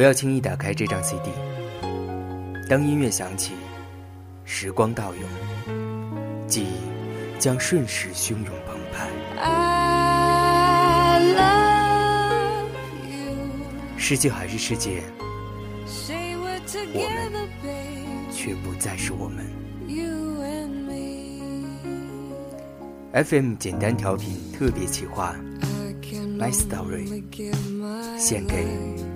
不要轻易打开这张 CD。当音乐响起，时光倒涌，记忆将瞬时汹涌澎湃。世界还是世界，我们却不再是我们。FM 简单调频特别企划，My Story，献给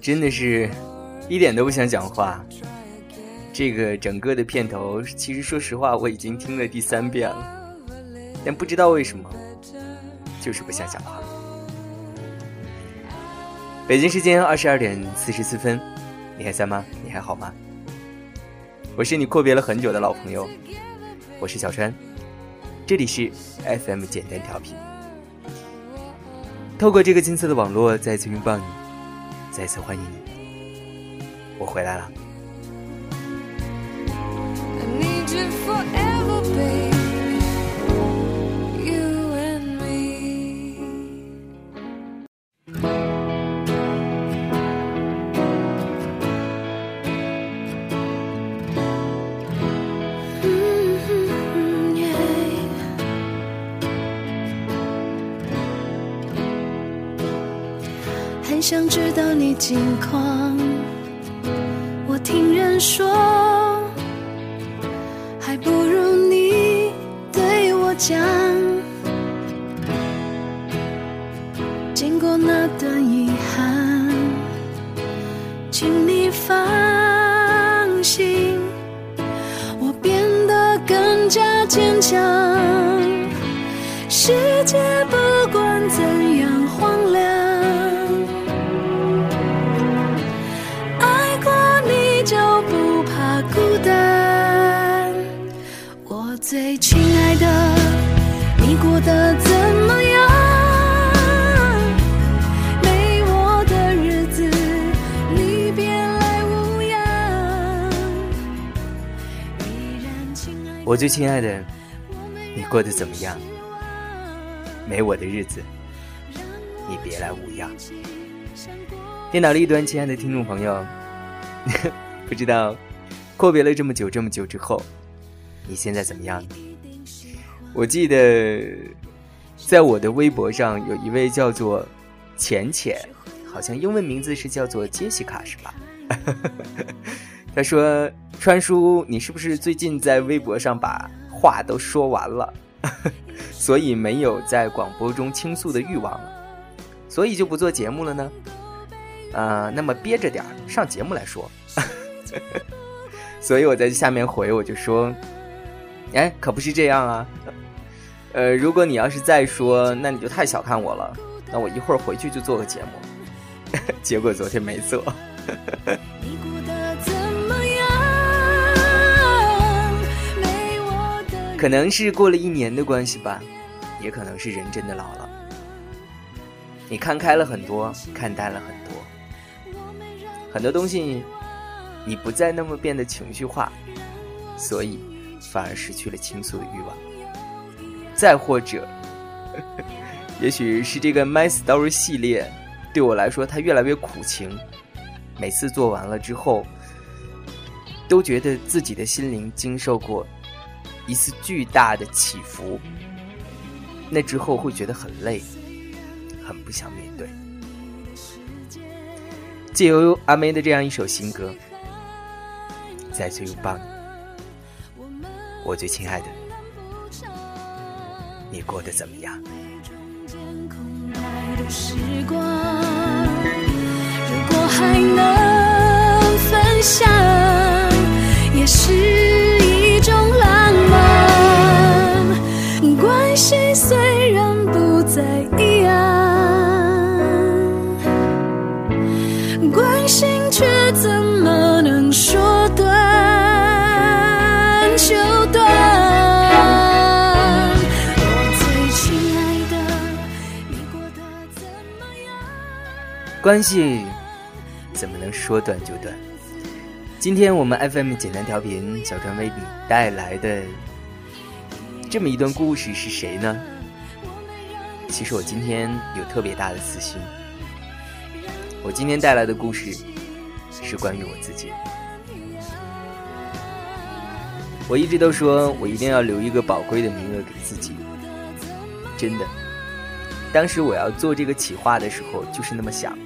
真的是，一点都不想讲话。这个整个的片头，其实说实话，我已经听了第三遍了，但不知道为什么，就是不想讲话。北京时间二十二点四十四分，你还在吗？你还好吗？我是你阔别了很久的老朋友，我是小川，这里是 FM 简单调频。透过这个金色的网络，再次拥抱你。再次欢迎你，我回来了。近况，我听人说，还不如你对我讲。经过那段遗憾，请你放心，我变得更加坚强。我最亲爱的，你过得怎么样？没我的日子，你别来无恙。电脑另一端，亲爱的听众朋友，不知道阔别了这么久，这么久之后。你现在怎么样？我记得，在我的微博上有一位叫做浅浅，好像英文名字是叫做杰西卡，是吧？他说：“川叔，你是不是最近在微博上把话都说完了，所以没有在广播中倾诉的欲望了，所以就不做节目了呢？啊，那么憋着点上节目来说。所以我在下面回，我就说。”哎，可不是这样啊！呃，如果你要是再说，那你就太小看我了。那我一会儿回去就做个节目。结果昨天没做。可能是过了一年的关系吧，也可能是人真的老了。你看开了很多，看淡了很多，很多东西你不再那么变得情绪化，所以。反而失去了倾诉的欲望。再或者，也许是这个《My Story》系列对我来说，它越来越苦情。每次做完了之后，都觉得自己的心灵经受过一次巨大的起伏。那之后会觉得很累，很不想面对。借由阿妹的这样一首新歌，再次拥抱你。我最亲爱的，你过得怎么样？如果还能分享。也是关系怎么能说断就断？今天我们 FM 简单调频小川为你带来的这么一段故事是谁呢？其实我今天有特别大的私心，我今天带来的故事是关于我自己。我一直都说我一定要留一个宝贵的名额给自己，真的。当时我要做这个企划的时候，就是那么想。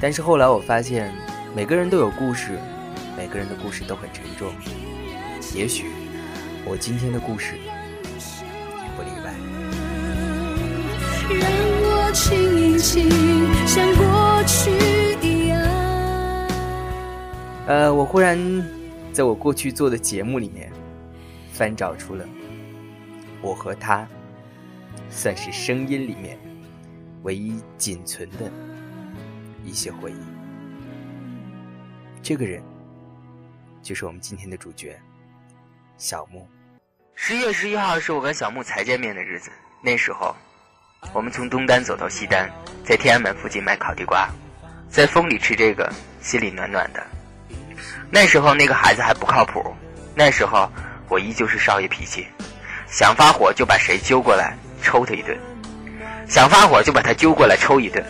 但是后来我发现，每个人都有故事，每个人的故事都很沉重。也许我今天的故事也不例外。让我亲一亲，像过去一样。呃，我忽然在我过去做的节目里面翻找出了我和他。算是声音里面唯一仅存的一些回忆。这个人就是我们今天的主角小木。十月十一号是我跟小木才见面的日子。那时候，我们从东单走到西单，在天安门附近买烤地瓜，在风里吃这个，心里暖暖的。那时候那个孩子还不靠谱，那时候我依旧是少爷脾气，想发火就把谁揪过来。抽他一顿，想发火就把他揪过来抽一顿。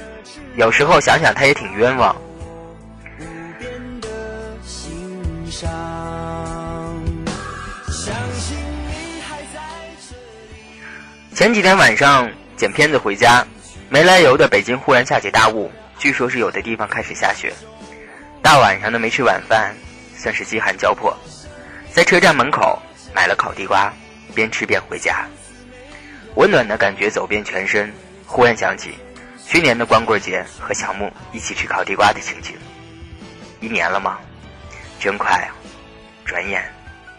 有时候想想他也挺冤枉。前几天晚上剪片子回家，没来由的北京忽然下起大雾，据说是有的地方开始下雪。大晚上的没吃晚饭，算是饥寒交迫，在车站门口买了烤地瓜，边吃边回家。温暖的感觉走遍全身，忽然想起去年的光棍节和小木一起吃烤地瓜的情景。一年了吗？真快啊！转眼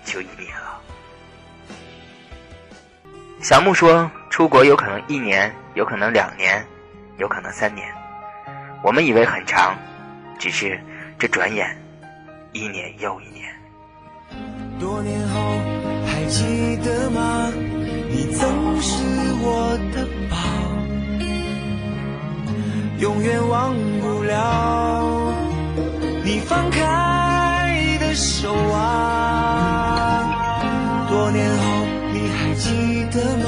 就一年了。小木说出国有可能一年，有可能两年，有可能三年。我们以为很长，只是这转眼一年又一年。多年后还记得吗？你曾是我永远忘不了你放开的手啊！多年后你还记得吗？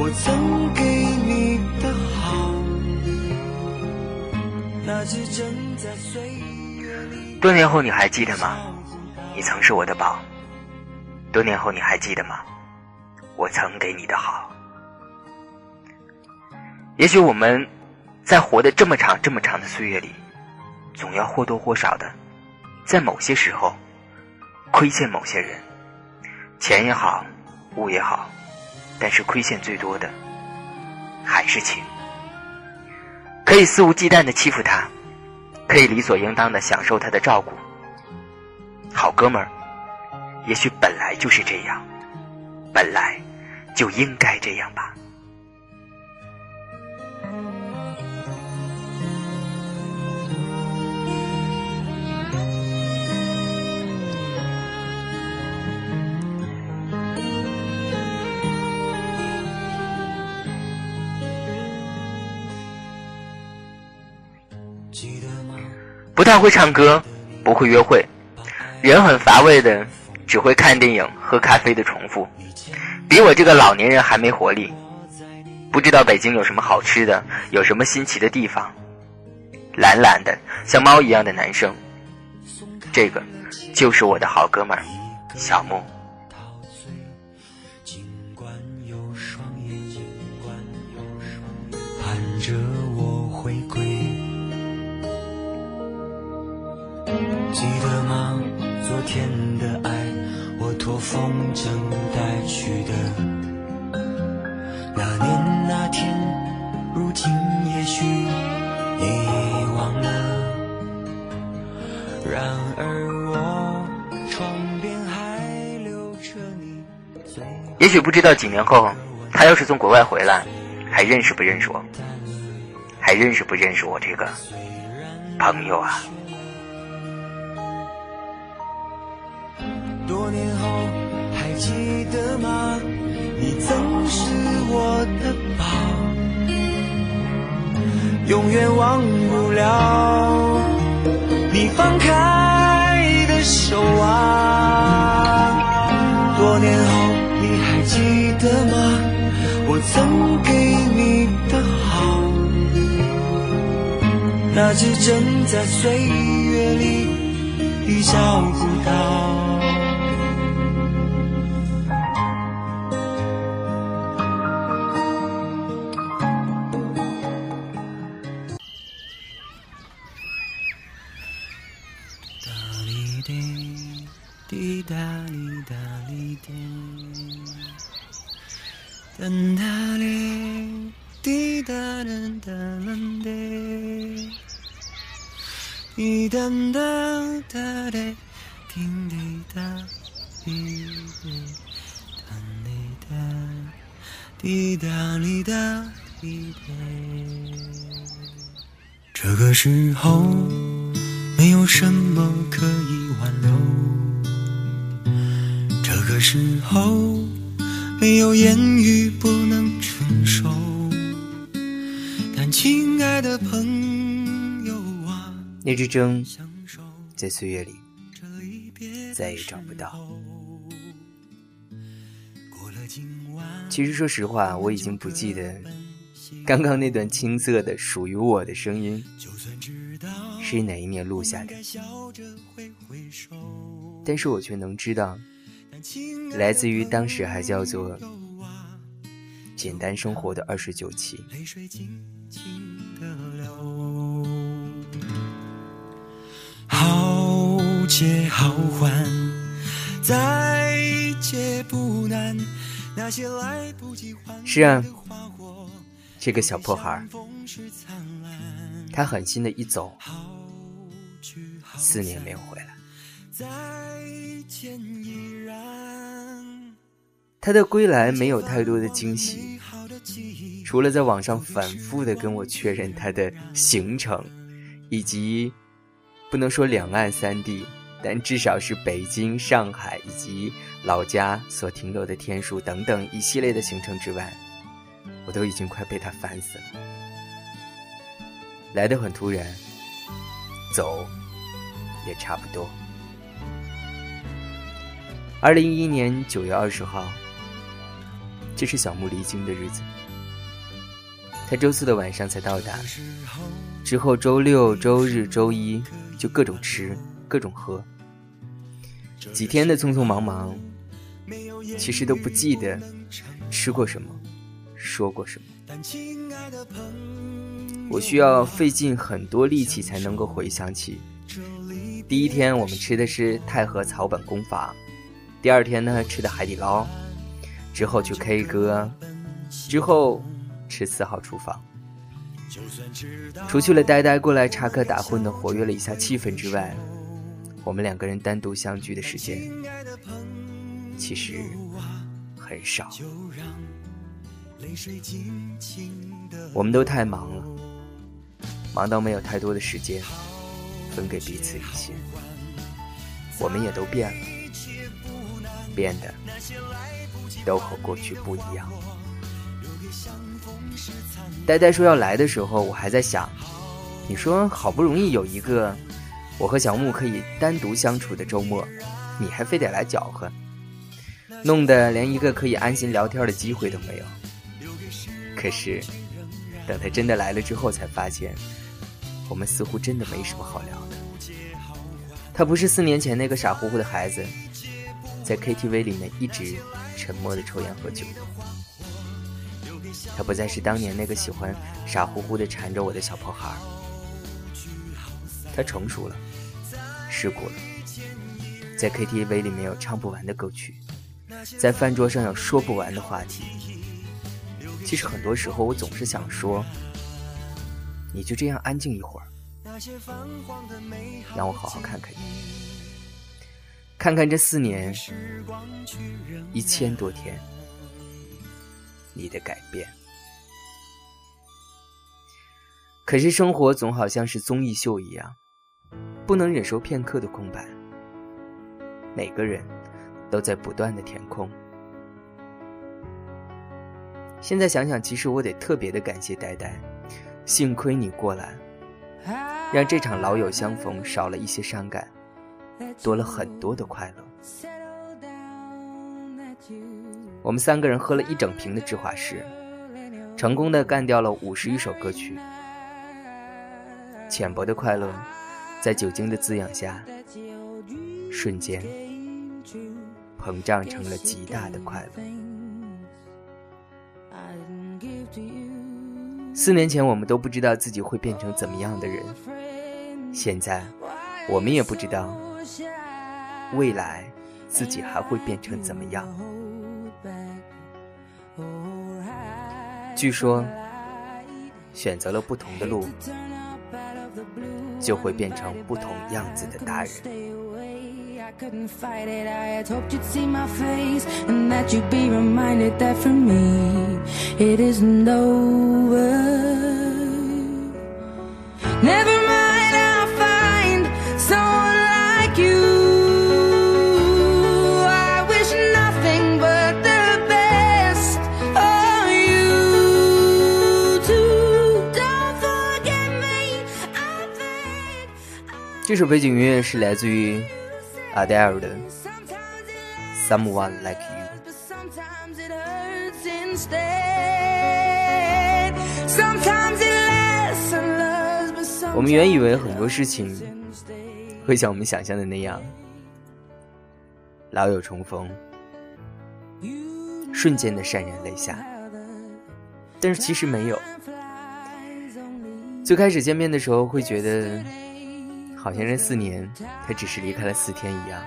我曾给你的好，那只正在岁月里。多年后你还记得吗？你曾是我的宝。多年后你还记得吗？我曾给你的好，也许我们在活的这么长、这么长的岁月里，总要或多或少的，在某些时候亏欠某些人，钱也好，物也好，但是亏欠最多的还是情。可以肆无忌惮的欺负他，可以理所应当的享受他的照顾。好哥们儿，也许本来就是这样，本来。就应该这样吧。不太会唱歌，不会约会，人很乏味的，只会看电影、喝咖啡的重复。比我这个老年人还没活力，不知道北京有什么好吃的，有什么新奇的地方。懒懒的像猫一样的男生，这个就是我的好哥们儿小木。盼记得吗？昨天的爱。我托风筝带去的那年那天，如今也许遗忘了。然而我窗边还留着你。也许不知道几年后，他要是从国外回来，还认识不认识我？还认识不认识我这个朋友啊？记得吗？你曾是我的宝，永远忘不了你放开的手啊！多年后你还记得吗？我曾给你的好，那只正在岁月里的小葡萄。后，没有言语不能承受。但亲爱的朋友啊，那只针在岁月里再也找不到。其实说实话，我已经不记得刚刚那段青涩的属于我的声音是哪一年录下的，但是我却能知道。来自于当时还叫做《简单生活》的二十九期。好借好还，再借不难。那些来不及还是啊，这个小破孩他狠心的一走，四年没有回来。再见依然他的归来没有太多的惊喜，除了在网上反复的跟我确认他的行程，以及不能说两岸三地，但至少是北京、上海以及老家所停留的天数等等一系列的行程之外，我都已经快被他烦死了。来的很突然，走也差不多。二零一一年九月二十号，这是小木离京的日子。他周四的晚上才到达，之后周六、周日、周一就各种吃、各种喝，几天的匆匆忙忙，其实都不记得吃过什么、说过什么。我需要费尽很多力气才能够回想起，第一天我们吃的是太和草本工坊。第二天呢，吃的海底捞，之后去 K 歌，之后吃四号厨房。除去了呆呆过来插科打诨的活跃了一下气氛之外，我们两个人单独相聚的时间其实很少。我们都太忙了，忙到没有太多的时间分给彼此一些。我们也都变了。变得都和过去不一样。呆呆说要来的时候，我还在想，你说好不容易有一个我和小木可以单独相处的周末，你还非得来搅和，弄得连一个可以安心聊天的机会都没有。可是等他真的来了之后，才发现我们似乎真的没什么好聊的。他不是四年前那个傻乎乎的孩子。在 KTV 里面一直沉默的抽烟喝酒，他不再是当年那个喜欢傻乎乎的缠着我的小破孩他成熟了，世故了，在 KTV 里面有唱不完的歌曲，在饭桌上有说不完的话题。其实很多时候我总是想说，你就这样安静一会儿，让我好好看看你。看看这四年，一千多天，你的改变。可是生活总好像是综艺秀一样，不能忍受片刻的空白。每个人都在不断的填空。现在想想，其实我得特别的感谢呆呆，幸亏你过来，让这场老友相逢少了一些伤感，多了很多的快乐。我们三个人喝了一整瓶的芝华士，成功的干掉了五十余首歌曲。浅薄的快乐，在酒精的滋养下，瞬间膨胀成了极大的快乐。四年前，我们都不知道自己会变成怎么样的人，现在，我们也不知道未来自己还会变成怎么样。据说，选择了不同的路，就会变成不同样子的大人。这首背景音乐是来自于 Adele 的《Someone Like You》。我们原以为很多事情会像我们想象的那样，老友重逢，瞬间的潸然泪下，但是其实没有。最开始见面的时候会觉得。好像这四年，他只是离开了四天一样。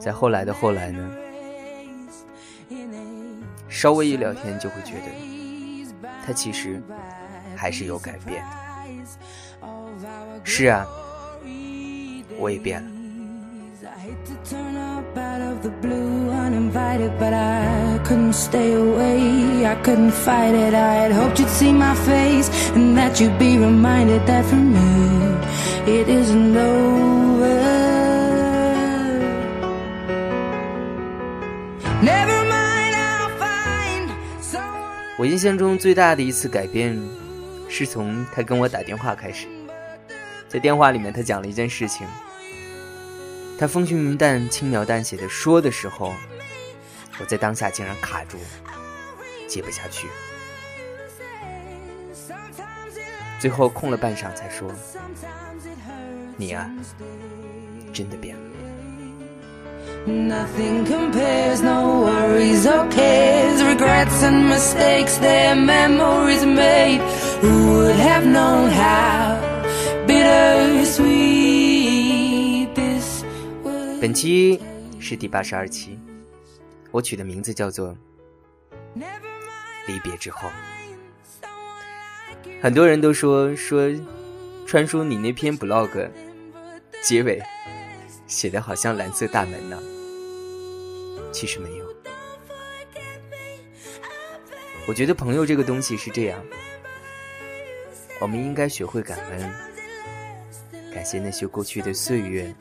在后来的后来呢，稍微一聊天就会觉得，他其实还是有改变。是啊，我也变了。The blue uninvited，but I couldn't stay away. I couldn't fight it. I had hoped you'd see my face and that you'd be reminded that for me it isn't over. Never mind, I'll find someone. 我印象中最大的一次改变，是从他跟我打电话开始。在电话里面，他讲了一件事情。他风轻云淡、轻描淡写的说的时候，我在当下竟然卡住，接不下去。最后空了半晌才说：“你啊，真的变了。”本期是第八十二期，我取的名字叫做《离别之后》。很多人都说说，川叔你那篇 blog 结尾写的好像蓝色大门呢，其实没有。我觉得朋友这个东西是这样，我们应该学会感恩，感谢那些过去的岁月。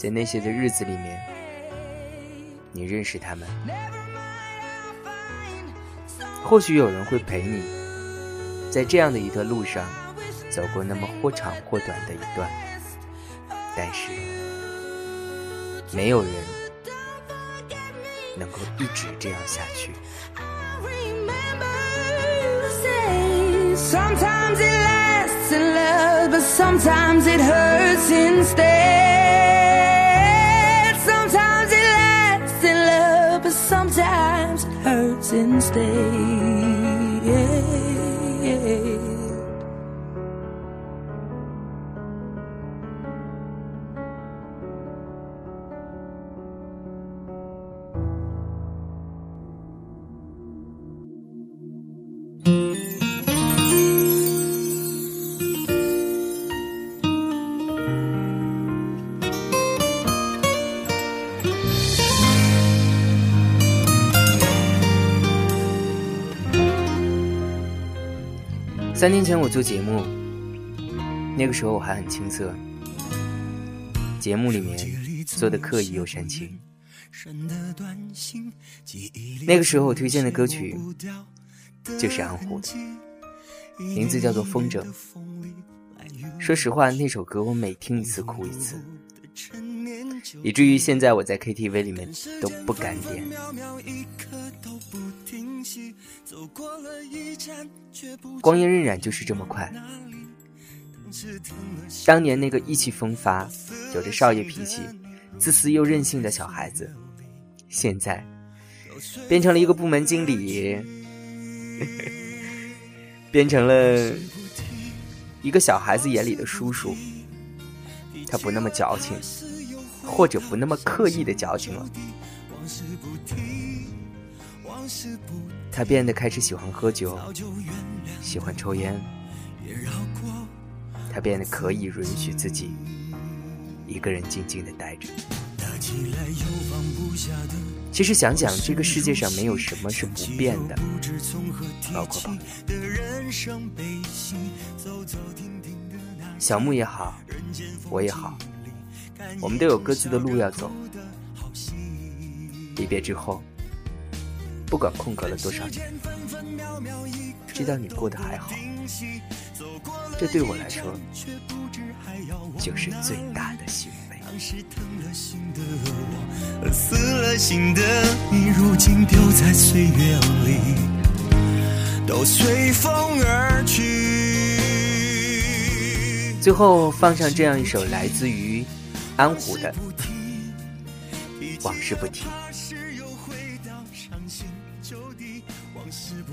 在那些的日子里面，你认识他们，或许有人会陪你，在这样的一段路上，走过那么或长或短的一段，但是，没有人能够一直这样下去。sometimes since they 三年前我做节目，那个时候我还很青涩，节目里面做的刻意又煽情。那个时候我推荐的歌曲就是安琥的《名字叫做《风筝》。说实话，那首歌我每听一次哭一次，以至于现在我在 KTV 里面都不敢点。光阴荏苒就是这么快。当年那个意气风发、有着少爷脾气、自私又任性的小孩子，现在变成了一个部门经理，变成了一个小孩子眼里的叔叔。他不那么矫情，或者不那么刻意的矫情了。他变得开始喜欢喝酒，喜欢抽烟。他变得可以允许自己一个人静静的待着。其实想想，这个世界上没有什么是不变的，包括吧。小木也好，我也好，我们都有各自的路要走。离别之后，不管空格了多少年，知道你过得还好。这对我来说，就是最大的欣慰。最后放上这样一首来自于安湖的《往事不提》。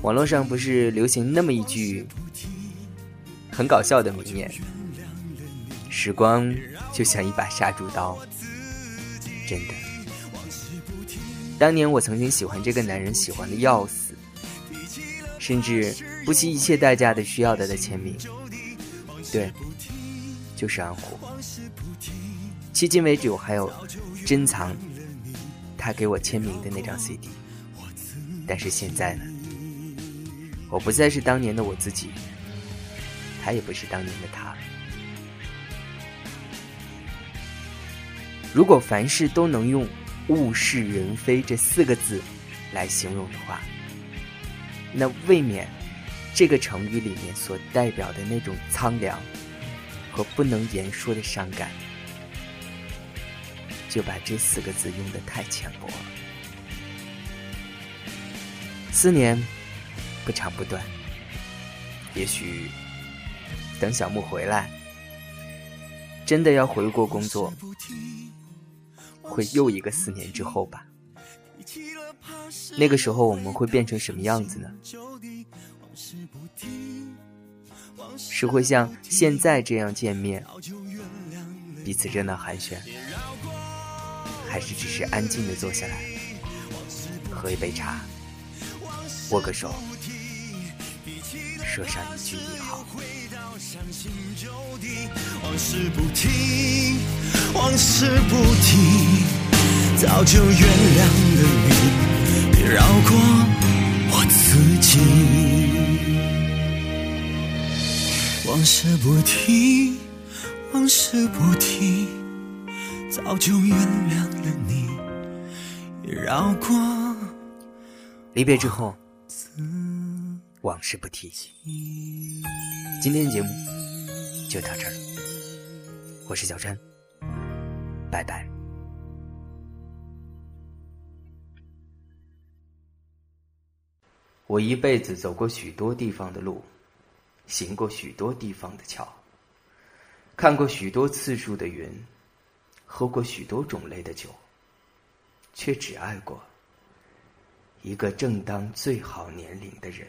网络上不是流行那么一句？很搞笑的名言：“时光就像一把杀猪刀。”真的，当年我曾经喜欢这个男人，喜欢的要死，甚至不惜一切代价的需要他的签名。对，就是安虎。迄今为止，我还有珍藏他给我签名的那张 CD。但是现在呢，我不再是当年的我自己。他也不是当年的他。如果凡事都能用“物是人非”这四个字来形容的话，那未免这个成语里面所代表的那种苍凉和不能言说的伤感，就把这四个字用的太浅薄了。思念不长不短，也许。等小木回来，真的要回国工作，会又一个四年之后吧？那个时候我们会变成什么样子呢？是会像现在这样见面，彼此热闹寒暄，还是只是安静的坐下来，喝一杯茶，握个手，说上一句你好？伤心旧地，往事不提，往事不提，早就原谅了你，别饶过我自己。往事不提，往事不提，早就原谅了你，别绕过。离别之后。往事不提。今天节目就到这儿，我是小川，拜拜。我一辈子走过许多地方的路，行过许多地方的桥，看过许多次数的云，喝过许多种类的酒，却只爱过一个正当最好年龄的人。